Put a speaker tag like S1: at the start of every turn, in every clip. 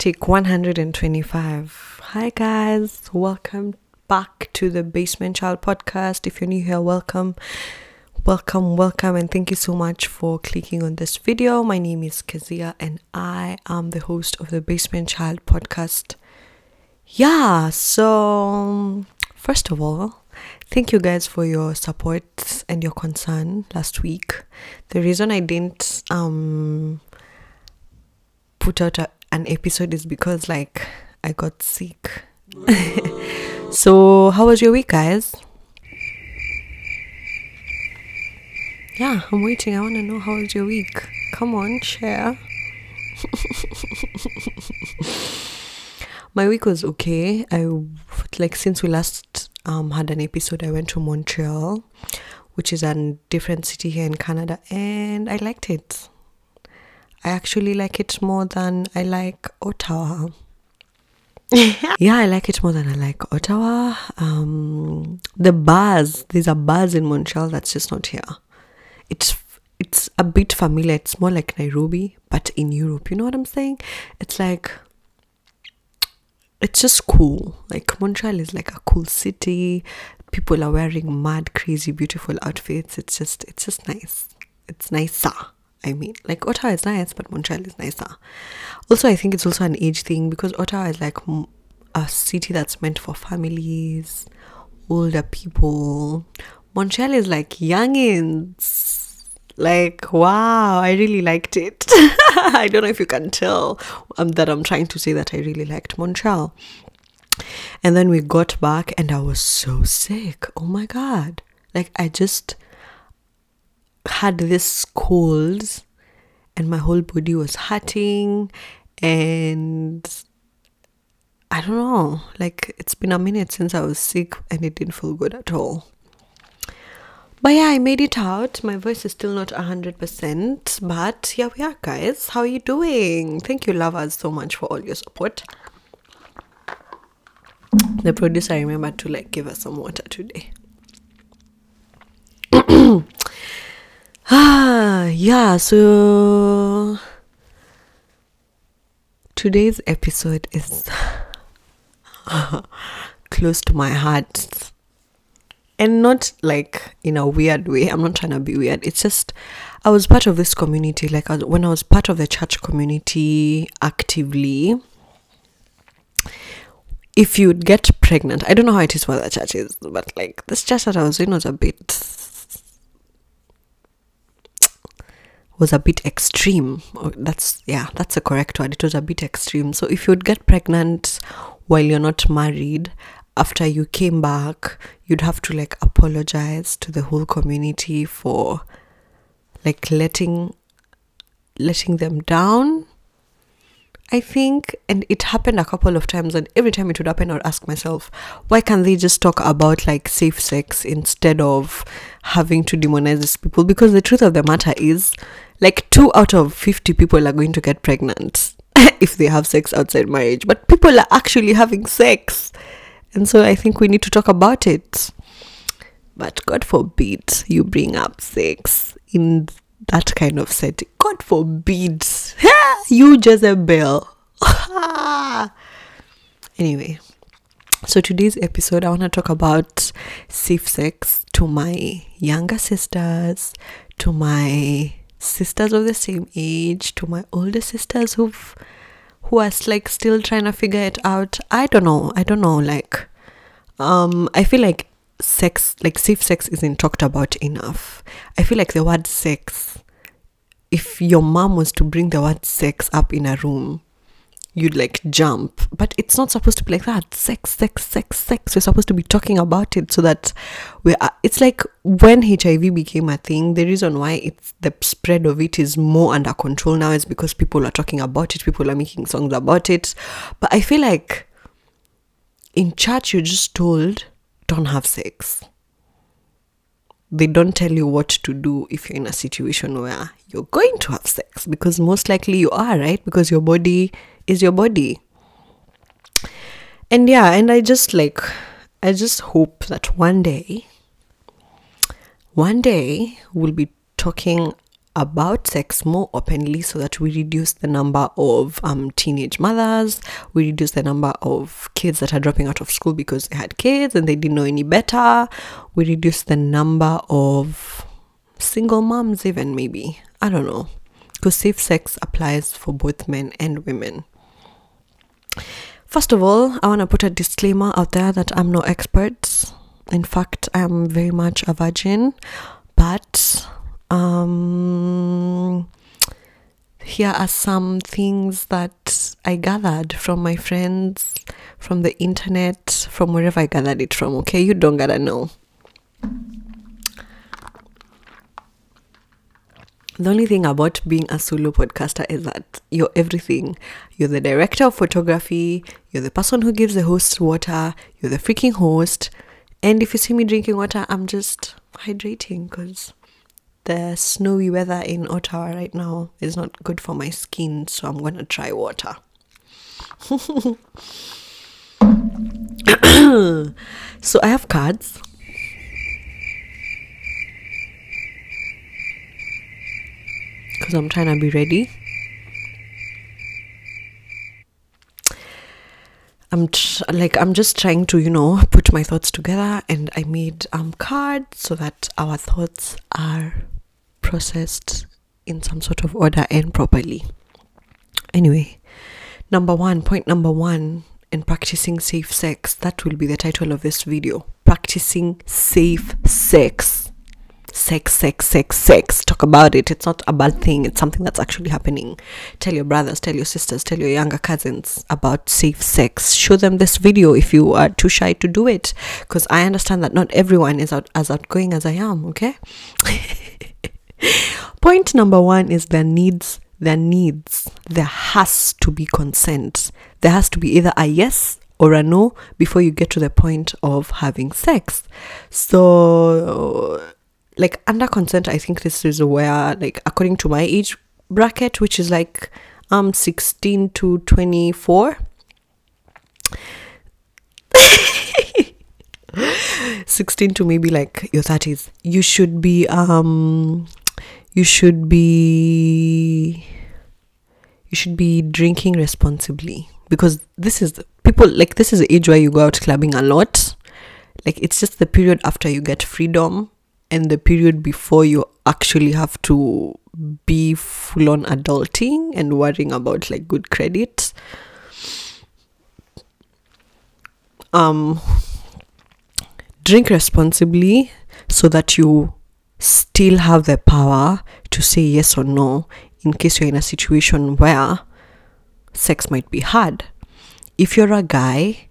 S1: Take 125. Hi, guys. Welcome back to the Basement Child podcast. If you're new here, welcome. Welcome, welcome, and thank you so much for clicking on this video. My name is Kezia, and I am the host of the Basement Child podcast. Yeah, so first of all, thank you guys for your support and your concern last week. The reason I didn't um put out a, an episode is because like I got sick. so, how was your week, guys? Yeah, I'm waiting. I want to know how was your week. Come on, share. My week was okay. I like since we last um had an episode, I went to Montreal, which is a different city here in Canada, and I liked it. I actually like it more than I like Ottawa. yeah, I like it more than I like Ottawa. Um, the bars, there's a bars in Montreal that's just not here. It's it's a bit familiar. It's more like Nairobi, but in Europe. You know what I'm saying? It's like it's just cool. Like Montreal is like a cool city. People are wearing mad, crazy, beautiful outfits. It's just it's just nice. It's nicer. I mean, like Ottawa is nice, but Montreal is nicer. Also, I think it's also an age thing because Ottawa is like a city that's meant for families, older people. Montreal is like youngins. Like, wow, I really liked it. I don't know if you can tell um, that I'm trying to say that I really liked Montreal. And then we got back and I was so sick. Oh my God. Like, I just had this cold and my whole body was hurting and I don't know, like it's been a minute since I was sick and it didn't feel good at all. But yeah, I made it out. My voice is still not 100%, but here we are, guys. How are you doing? Thank you, lovers, so much for all your support. The producer remembered to like give us some water today. ah, yeah, so today's episode is close to my heart and not like in a weird way. I'm not trying to be weird. It's just i was part of this community like I was, when i was part of the church community actively if you'd get pregnant i don't know how it is for the churches but like this church that i was in was a bit was a bit extreme. Oh, that's yeah that's a correct word. It was a bit extreme. So if you'd get pregnant while you're not married after you came back you'd have to like apologize to the whole community for like letting letting them down I think, and it happened a couple of times, and every time it would happen, I would ask myself, why can't they just talk about like safe sex instead of having to demonize these people? Because the truth of the matter is, like, two out of 50 people are going to get pregnant if they have sex outside marriage, but people are actually having sex. And so I think we need to talk about it. But God forbid you bring up sex in that kind of setting. God forbid. you Jezebel. anyway, so today's episode, I want to talk about safe sex to my younger sisters, to my sisters of the same age, to my older sisters who've who are like still trying to figure it out. I don't know. I don't know. Like, um, I feel like sex, like safe sex, isn't talked about enough. I feel like the word sex if your mom was to bring the word sex up in a room, you'd like jump. But it's not supposed to be like that. Sex, sex, sex, sex. We're supposed to be talking about it so that we are. Uh, it's like when HIV became a thing, the reason why it's the spread of it is more under control now is because people are talking about it, people are making songs about it. But I feel like in church, you're just told, don't have sex they don't tell you what to do if you're in a situation where you're going to have sex because most likely you are, right? Because your body is your body. And yeah, and I just like, I just hope that one day, one day we'll be talking about sex more openly so that we reduce the number of um, teenage mothers, we reduce the number of kids that are dropping out of school because they had kids and they didn't know any better, we reduce the number of single moms, even maybe. I don't know. Because safe sex applies for both men and women. First of all, I want to put a disclaimer out there that I'm no expert. In fact, I'm very much a virgin, but um, here are some things that I gathered from my friends, from the internet, from wherever I gathered it from. Okay, you don't gotta know. The only thing about being a solo podcaster is that you're everything. You're the director of photography, you're the person who gives the host water, you're the freaking host. And if you see me drinking water, I'm just hydrating because the snowy weather in Ottawa right now is not good for my skin, so I'm gonna try water. so I have cards. Because I'm trying to be ready. I'm tr- like I'm just trying to you know put my thoughts together and I made um cards so that our thoughts are processed in some sort of order and properly. Anyway, number 1 point number 1 in practicing safe sex that will be the title of this video. Practicing safe sex sex, sex, sex, sex. Talk about it. It's not a bad thing. It's something that's actually happening. Tell your brothers, tell your sisters, tell your younger cousins about safe sex. Show them this video if you are too shy to do it. Because I understand that not everyone is out, as outgoing as I am, okay? Point number one is their needs. Their needs. There has to be consent. There has to be either a yes or a no before you get to the point of having sex. So like under consent i think this is where like according to my age bracket which is like um 16 to 24 16 to maybe like your 30s you should be um you should be you should be drinking responsibly. Because this is people like this is the age where you go out clubbing a lot. Like it's just the period after you get freedom and the period before you actually have to be full on adulting and worrying about like good credit um drink responsibly so that you still have the power to say yes or no in case you're in a situation where sex might be hard. If you're a guy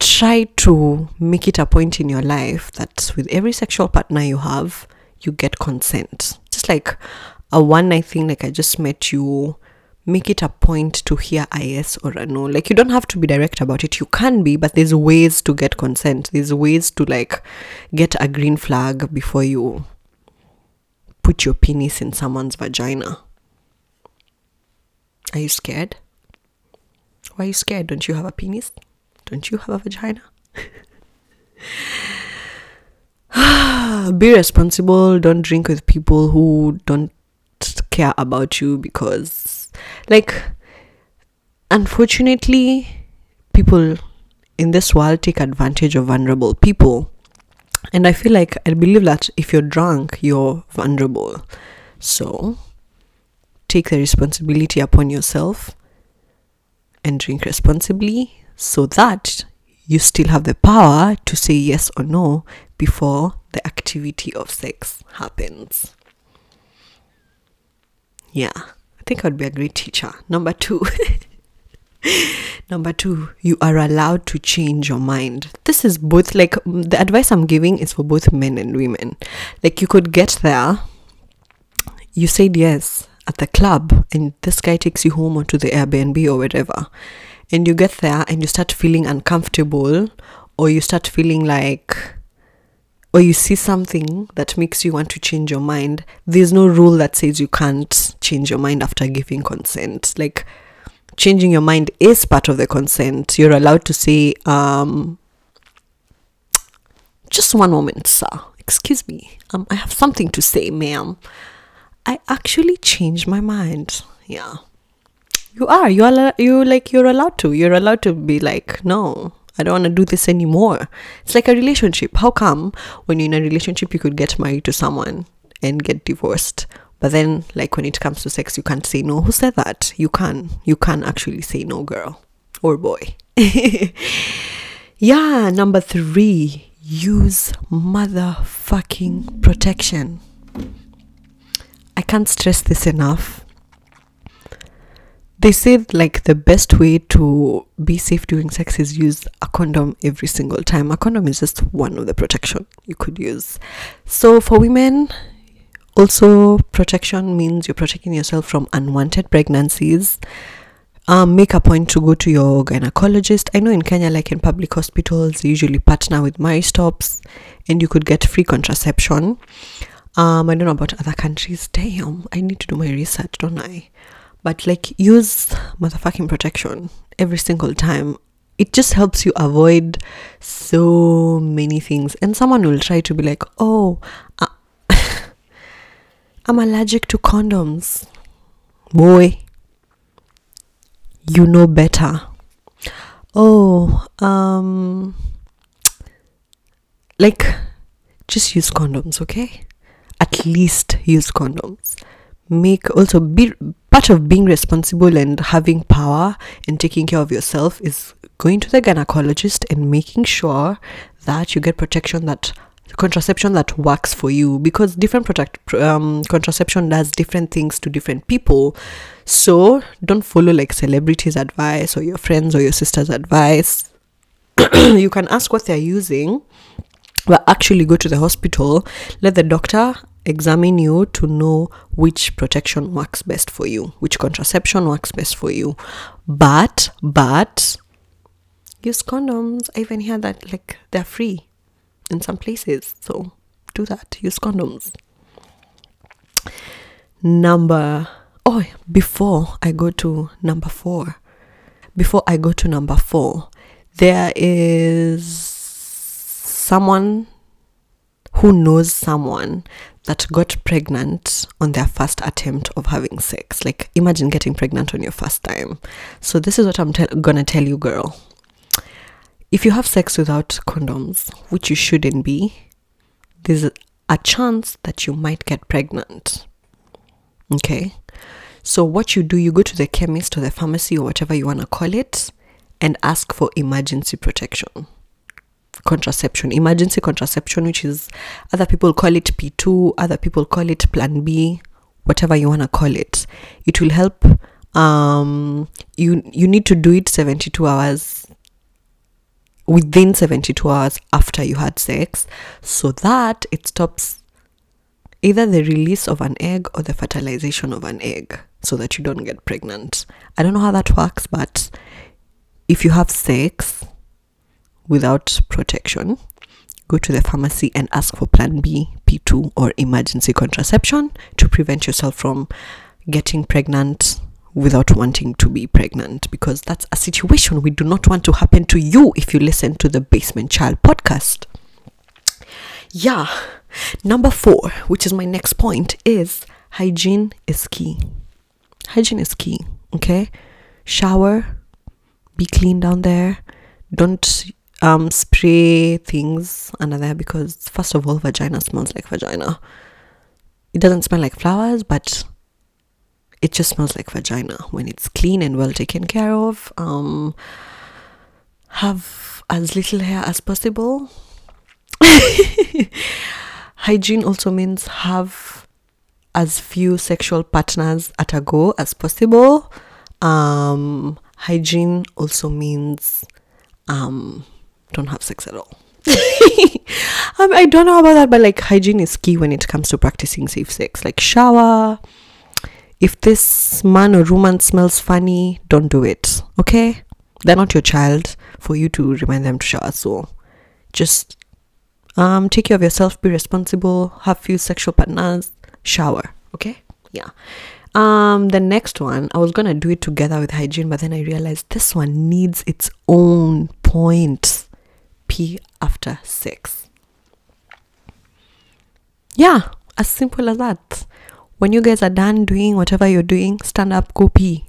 S1: try to make it a point in your life that with every sexual partner you have, you get consent. Just like a one night thing, like I just met you, make it a point to hear a yes or a no. Like you don't have to be direct about it. You can be, but there's ways to get consent. There's ways to like get a green flag before you put your penis in someone's vagina. Are you scared? Why are you scared? Don't you have a penis? Don't you have a vagina? Be responsible. Don't drink with people who don't care about you because, like, unfortunately, people in this world take advantage of vulnerable people. And I feel like I believe that if you're drunk, you're vulnerable. So take the responsibility upon yourself and drink responsibly so that you still have the power to say yes or no before the activity of sex happens. Yeah, I think I'd be a great teacher. Number two. Number two, you are allowed to change your mind. This is both like mm, the advice I'm giving is for both men and women. Like you could get there, you said yes at the club, and this guy takes you home or to the Airbnb or whatever and you get there and you start feeling uncomfortable or you start feeling like or you see something that makes you want to change your mind there's no rule that says you can't change your mind after giving consent like changing your mind is part of the consent you're allowed to say um just one moment sir excuse me, um, I have something to say, ma'am. I actually changed my mind. Yeah. You are. You are. You like. You're allowed to. You're allowed to be like, no, I don't want to do this anymore. It's like a relationship. How come when you're in a relationship, you could get married to someone and get divorced, but then, like when it comes to sex, you can't say no. Who said that? You can. You can actually say no, girl or boy. yeah. Number three. Use motherfucking protection. I can't stress this enough they say like the best way to be safe during sex is use a condom every single time. A condom is just one of the protection you could use. So for women also protection means you're protecting yourself from unwanted pregnancies. Um, make a point to go to your gynecologist. I know in kenya like in public hospitals they usually partner with Marie Stopes and you could get free contraception. Um, i don't know about other countries. Damn i need to do my research don't i but like use motherfucking protection every single time. It just helps you avoid so many things. And someone will try to be like oh uh, i'm allergic to condoms. Boy you know better. Oh um like just use condoms okay? At least use condoms make also be part of being responsible and having power and taking care of yourself is going to the gynecologist and making sure that you get protection that contraception that works for you. Because different protect um, contraception does different things to different people. So don't follow like celebrities advice or your friends or your sister's advice. You can ask what they're using but actually go to the hospital let the doctor examine you to know which protection works best for you, which contraception works best for you. But, but, use condoms. I even hear that like they're free in some places. So do that. Use condoms. Number, oh, before I go to number four, before I go to number four, there is someone who knows someone that got pregnant on their first attempt of having sex. Like, imagine getting pregnant on your first time. So, this is what I'm te- gonna tell you, girl. If you have sex without condoms, which you shouldn't be, there's a chance that you might get pregnant. Okay? So, what you do, you go to the chemist or the pharmacy or whatever you wanna call it and ask for emergency protection contraception, emergency contraception, which is other people call it P2, other people call it Plan B, whatever you want to call it. It will help. Um, you you need to do it 72 hours within 72 hours after you had sex so that it stops either the release of an egg or the fertilization of an egg so that you don't get pregnant. I don't know how that works, but if you have sex without protection, go to the pharmacy and ask for Plan B, P2, or emergency contraception to prevent yourself from getting pregnant without wanting to be pregnant because that's a situation we do not want to happen to you if you listen to the Basement Child podcast. Yeah. Number four, which is my next point, is hygiene is key. Hygiene is key, okay? Shower, be clean down there. Don't um spray things under there because first of all vagina smells like vagina. It doesn't smell like flowers but it just smells like vagina when it's clean and well taken care of. Um have as little hair as possible. Hygiene also means have as few sexual partners at a go as possible. Um hygiene also means um don't have sex at all. um, I don't know about that, but like hygiene is key when it comes to practicing safe sex. Like shower. If this man or woman smells funny, don't do it. Okay? They're not your child for you to remind them to shower. So just um take care of yourself, be responsible, have few sexual partners, shower. Okay? Yeah. Um, the next one, I was gonna do it together with hygiene, but then I realized this one needs its own point pee after sex. Yeah, as simple as that. When you guys are done doing whatever you're doing, stand up, go pee.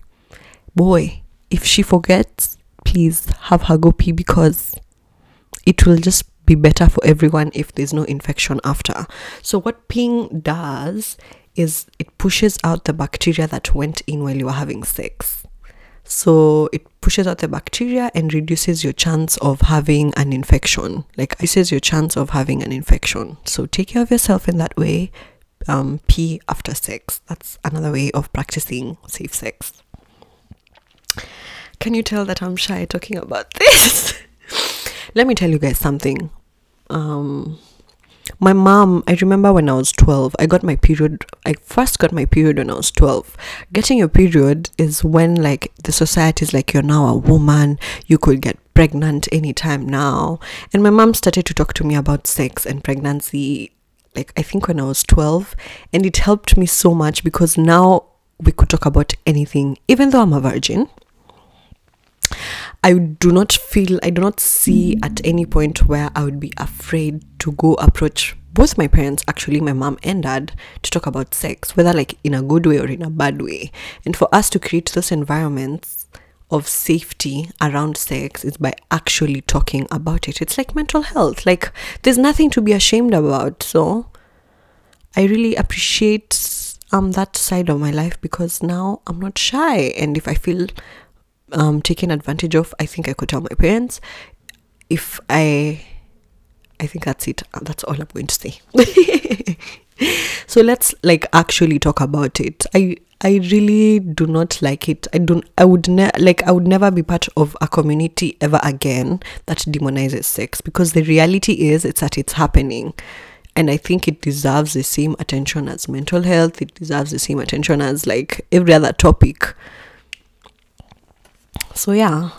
S1: Boy, if she forgets, please have her go pee because it will just be better for everyone if there's no infection after. So, what peeing does is it pushes out the bacteria that went in while you were having sex. So, it pushes out the bacteria and reduces your chance of having an infection. Like, reduces your chance of having an infection. So, take care of yourself in that way. Um, pee after sex. That's another way of practicing safe sex. Can you tell that I'm shy talking about this? Let me tell you guys something. Um, my mom, I remember when I was 12, I got my period. I first got my period when I was 12. Getting your period is when, like, the society is like, you're now a woman, you could get pregnant anytime now. And my mom started to talk to me about sex and pregnancy, like, I think when I was 12. And it helped me so much because now we could talk about anything, even though I'm a virgin. I do not feel, I do not see at any point where I would be afraid to go approach both my parents, actually, my mom and dad, to talk about sex, whether like in a good way or in a bad way. And for us to create those environments of safety around sex is by actually talking about it. It's like mental health. Like there's nothing to be ashamed about. So I really appreciate um that side of my life because now I'm not shy and if I feel um, taken advantage of, I think I could tell my parents. If I, I think that's it. That's all I'm going to say. so let's like actually talk about it. I I really do not like it. I don't. I would ne- like. I would never be part of a community ever again that demonizes sex because the reality is it's that it's happening, and I think it deserves the same attention as mental health. It deserves the same attention as like every other topic. So, yeah,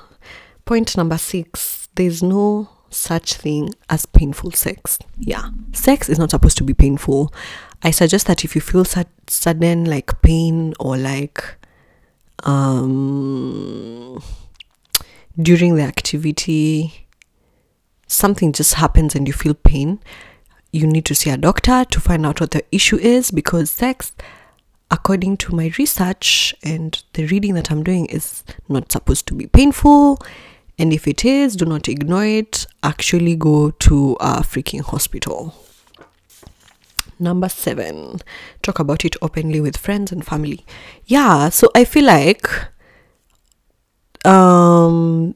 S1: point number six there's no such thing as painful sex. Yeah, sex is not supposed to be painful. I suggest that if you feel sad, sudden like pain or like um during the activity something just happens and you feel pain, you need to see a doctor to find out what the issue is because sex according to my research and the reading that I'm doing, is not supposed to be painful. And if it is, do not ignore it. Actually, go to a freaking hospital. Number seven, talk about it openly with friends and family. Yeah, so I feel like um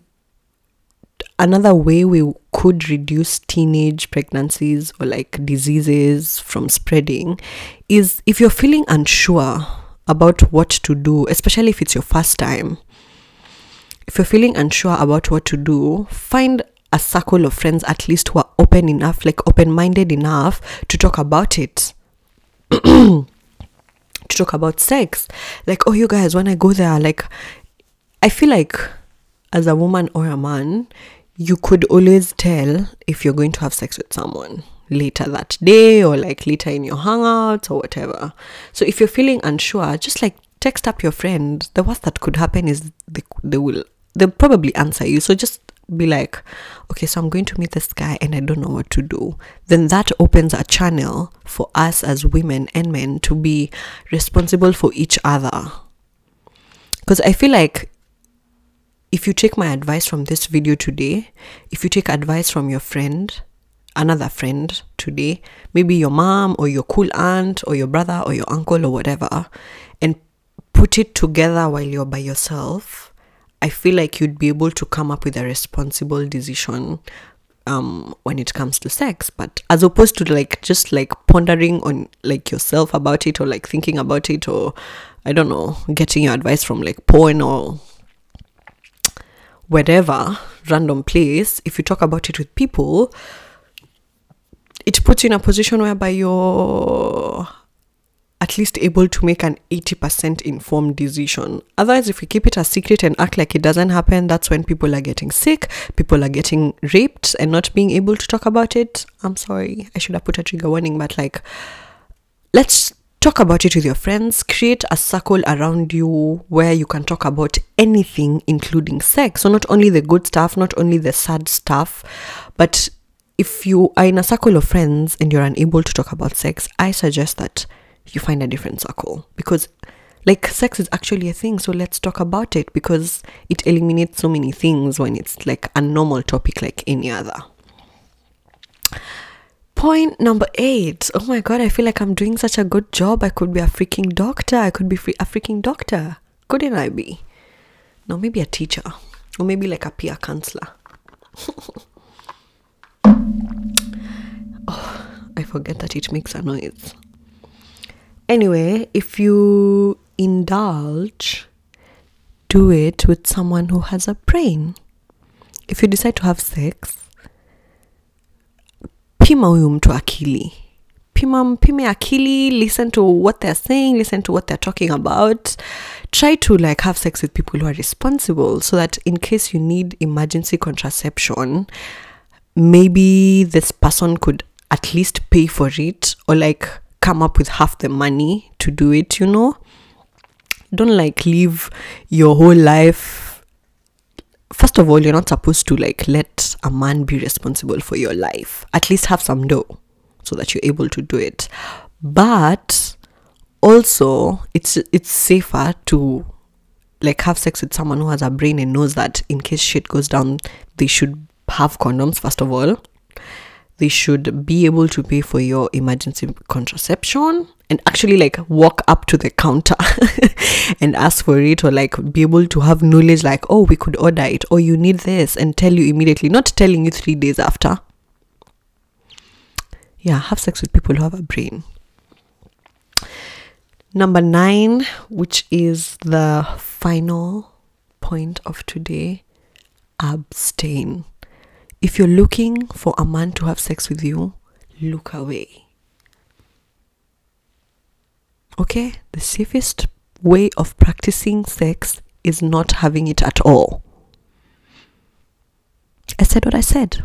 S1: another way we could reduce teenage pregnancies or like diseases from spreading is if you're feeling unsure about what to do, especially if it's your first time. If you're feeling unsure about what to do, find a circle of friends at least who are open enough, like open minded enough to talk about it. to talk about sex. Like, oh, you guys, when I go there, like, I feel like as a woman or a man, you could always tell if you're going to have sex with someone later that day or like later in your hangouts or whatever. So if you're feeling unsure, just like text up your friend. The worst that could happen is they, they will they'll probably answer you. So just be like, okay, so I'm going to meet this guy and I don't know what to do. Then that opens a channel for us as women and men to be responsible for each other. Because I feel like if you take my advice from this video today, if you take advice from your friend, another friend today, maybe your mom or your cool aunt or your brother or your uncle or whatever, and put it together while you're by yourself, I feel like you'd be able to come up with a responsible decision um when it comes to sex. But as opposed to like just like pondering on like yourself about it or like thinking about it or i don't know getting your advice from like porn or whatever random place, if you talk about it with people, it puts you in a position whereby you're at least able to make an 80% informed decision. Otherwise, if we keep it a secret and act like it doesn't happen, that's when people are getting sick, people are getting raped and not being able to talk about it. I'm sorry, I should have put a trigger warning, but like, let's talk about it with your friends. Create a circle around you where you can talk about anything including sex. So not only the good stuff not only the sad stuff but if you are in a circle of friends and you're unable to talk about sex, I suggest that you find a different circle because like sex is actually a thing. So let's talk about it because it eliminates so many things when it's like a normal topic like any other point number eight. Oh my god i feel like i'm doing such a good job. I could be a freaking doctor. I could be free- a freaking doctor. Couldn't i be? No maybe a teacher. Or maybe like a peer counselor. Oh i forget that it makes a noise. Anyway if you indulge do it with someone who has a brain. If you decide to have sex pima huyu mtu akili. Pima mpime akili listen to what they're saying listen to what they're talking about. Try to like have sex with people who are responsible so that in case you need emergency contraception maybe this person could at least pay for it or like come up with half the money to do it you know? Don't like live your whole life. First of all you're not supposed to like let a man be responsible for your life. At least have some dough so that you're able to do it. But also it's it's safer to like have sex with someone who has a brain and knows that in case shit goes down they should have condoms first of all. They should be able to pay for your emergency contraception and actually like walk up to the counter and ask for it or like be able to have knowledge like oh we could order it. Or you need this and tell you immediately not telling you 3 days after. Yeah have sex with people who have a brain. Number 9 which is the final point of today abstain. If you're looking for a man to have sex with you, look away. Okay? The safest way of practicing sex is not having it at all. I said what I said.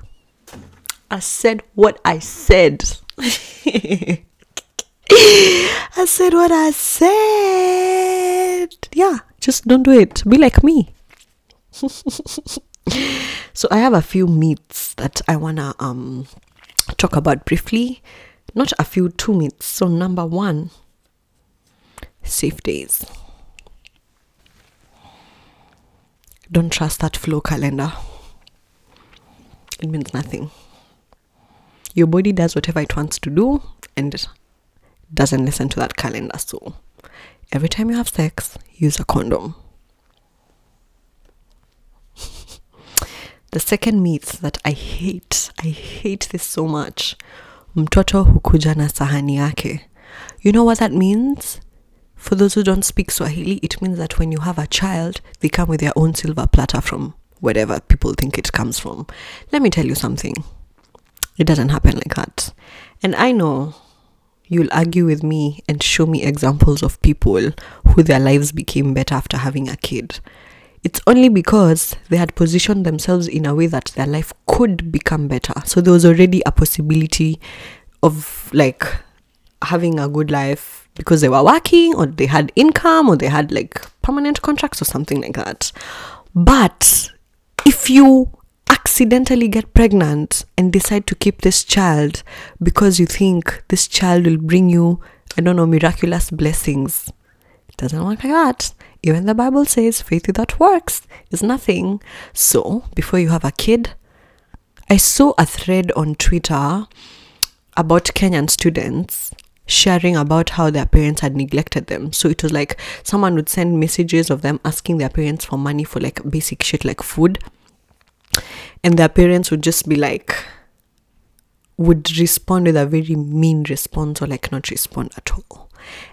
S1: I said what I said. I said what I said. Yeah, just don't do it. Be like me. so I have a few myths that I wanna um talk about briefly. Not a few, two myths. So number one, safe days. Don't trust that flow calendar. It means nothing. Your body does whatever it wants to do and doesn't listen to that calendar. So every time you have sex, use a condom. The second myth that I hate, I hate this so much. Mtoto hukuja na sahani yake. You know what that means? For those who don't speak Swahili, it means that when you have a child, they come with their own silver platter from wherever people think it comes from. Let me tell you something. It doesn't happen like that. And I know you'll argue with me and show me examples of people who their lives became better after having a kid it's only because they had positioned themselves in a way that their life could become better. So there was already a possibility of like having a good life because they were working or they had income or they had like permanent contracts or something like that. But if you accidentally get pregnant and decide to keep this child because you think this child will bring you, I don't know, miraculous blessings, it doesn't work like that. Even the Bible says faith without works is nothing. So, before you have a kid, I saw a thread on Twitter about Kenyan students sharing about how their parents had neglected them. So it was like someone would send messages of them asking their parents for money for like basic shit like food. And their parents would just be like, would respond with a very mean response or like not respond at all.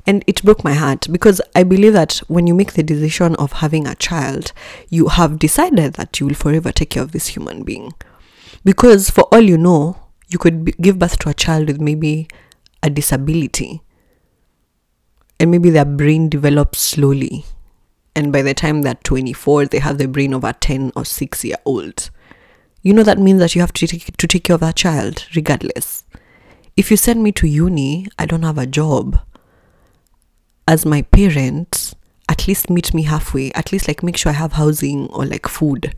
S1: And it broke my heart because I believe that when you make the decision of having a child, you have decided that you will forever take care of this human being. Because for all you know, you could be, give birth to a child with maybe a disability. And maybe their brain develops slowly. And by the time they're 24, they have the brain of a 10 or 6 year old. You know, that means that you have to take, to take care of that child, regardless. If you send me to uni, I don't have a job as my parents, at least meet me halfway. At least like make sure I have housing or like food.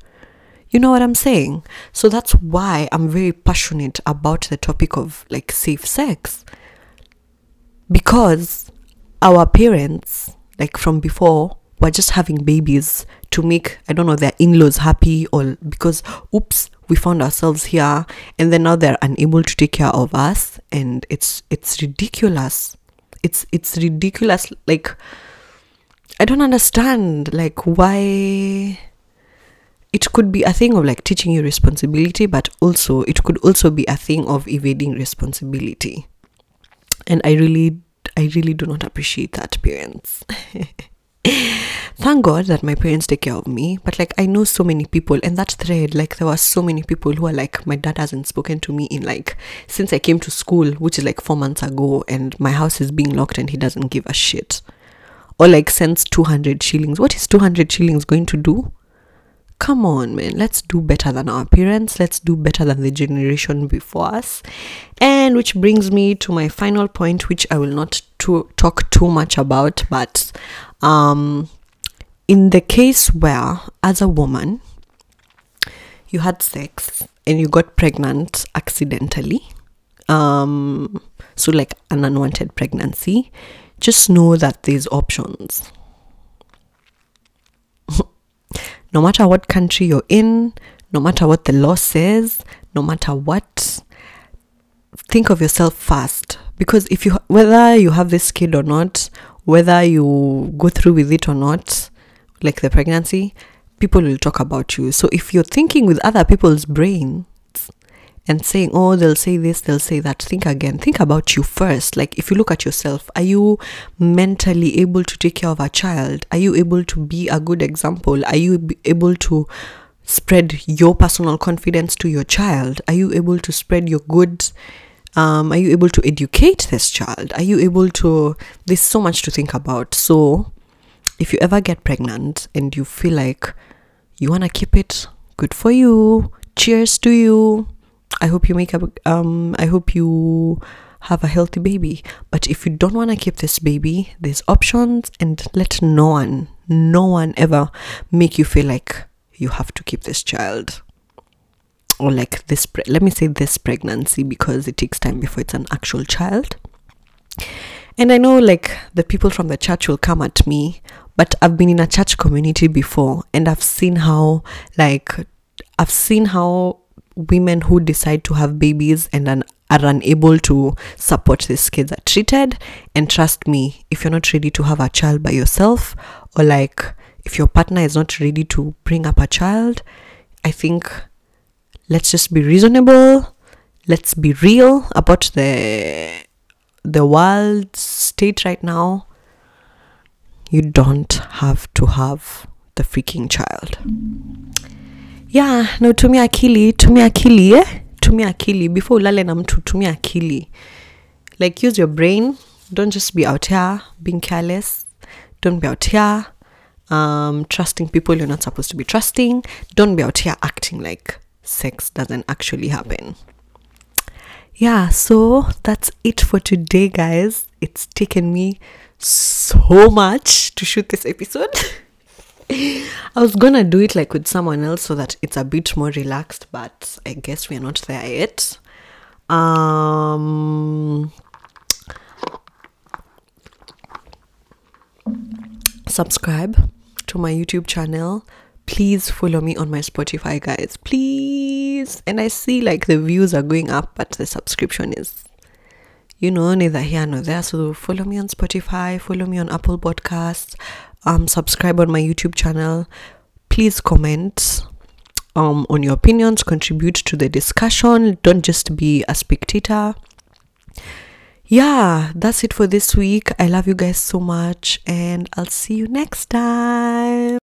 S1: You know what I'm saying? So that's why I'm very passionate about the topic of like safe sex. Because our parents, like from before, were just having babies to make, I don't know, their in laws happy or because, oops, we found ourselves here and then now they're unable to take care of us and it's it's ridiculous. It's it's ridiculous like i don't understand like why it could be a thing of like teaching you responsibility but also it could also be a thing of evading responsibility and i really i really do not appreciate that parents. Thank god that my parents take care of me but like i know so many people and that thread like there were so many people who are like my dad hasn't spoken to me in like since i came to school which is like four months ago and my house is being locked and he doesn't give a shit. Or like sends 200 shillings. What is 200 shillings going to do come on man. Let's do better than our parents. Let's do better than the generation before us. And which brings me to my final point which i will not to talk too much about but um in the case where as a woman you had sex and you got pregnant accidentally um so like an unwanted pregnancy just know that there's options no matter what country you're in, no matter what the law says, no matter what, think of yourself first. Because if you, whether you have this kid or not, whether you go through with it or not, like the pregnancy, people will talk about you. So if you're thinking with other people's brains, and saying, oh, they'll say this, they'll say that. Think again. Think about you first. Like, if you look at yourself, are you mentally able to take care of a child? Are you able to be a good example? Are you able to spread your personal confidence to your child? Are you able to spread your good? Um, are you able to educate this child? Are you able to? There's so much to think about. So, if you ever get pregnant and you feel like you want to keep it, good for you. Cheers to you. I hope you make a um I hope you have a healthy baby. But if you don't want to keep this baby, there's options and let no one no one ever make you feel like you have to keep this child or like this pre- let me say this pregnancy because it takes time before it's an actual child and i know like the people from the church will come at me but i've been in a church community before and i've seen how like i've seen how women who decide to have babies and an, are unable to support these kids are treated. And trust me, if you're not ready to have a child by yourself, or like if your partner is not ready to bring up a child, I think let's just be reasonable. Let's be real about the the world state right now. You don't have to have the freaking child yeah na utumia akili tumia akili eh? tumia akili. Before ulale na mtu tumia akili. Like use your brain. Don't just be out here being careless. Don't be out here um, trusting people you're not supposed to be trusting. Don't be out here acting like sex doesn't actually happen. Yeah so that's it for today guys. It's taken me so much to shoot this episode I was gonna do it like with someone else so that it's a bit more relaxed, but I guess we're not there yet. Um, subscribe to my YouTube channel. Please follow me on my Spotify, guys. Please. And I see like the views are going up, but the subscription is, you know, neither here nor there. So follow me on Spotify, follow me on Apple Podcasts, um, subscribe on my YouTube channel. Please comment um, on your opinions, contribute to the discussion. Don't just be a spectator. Yeah, that's it for this week. I love you guys so much, and I'll see you next time.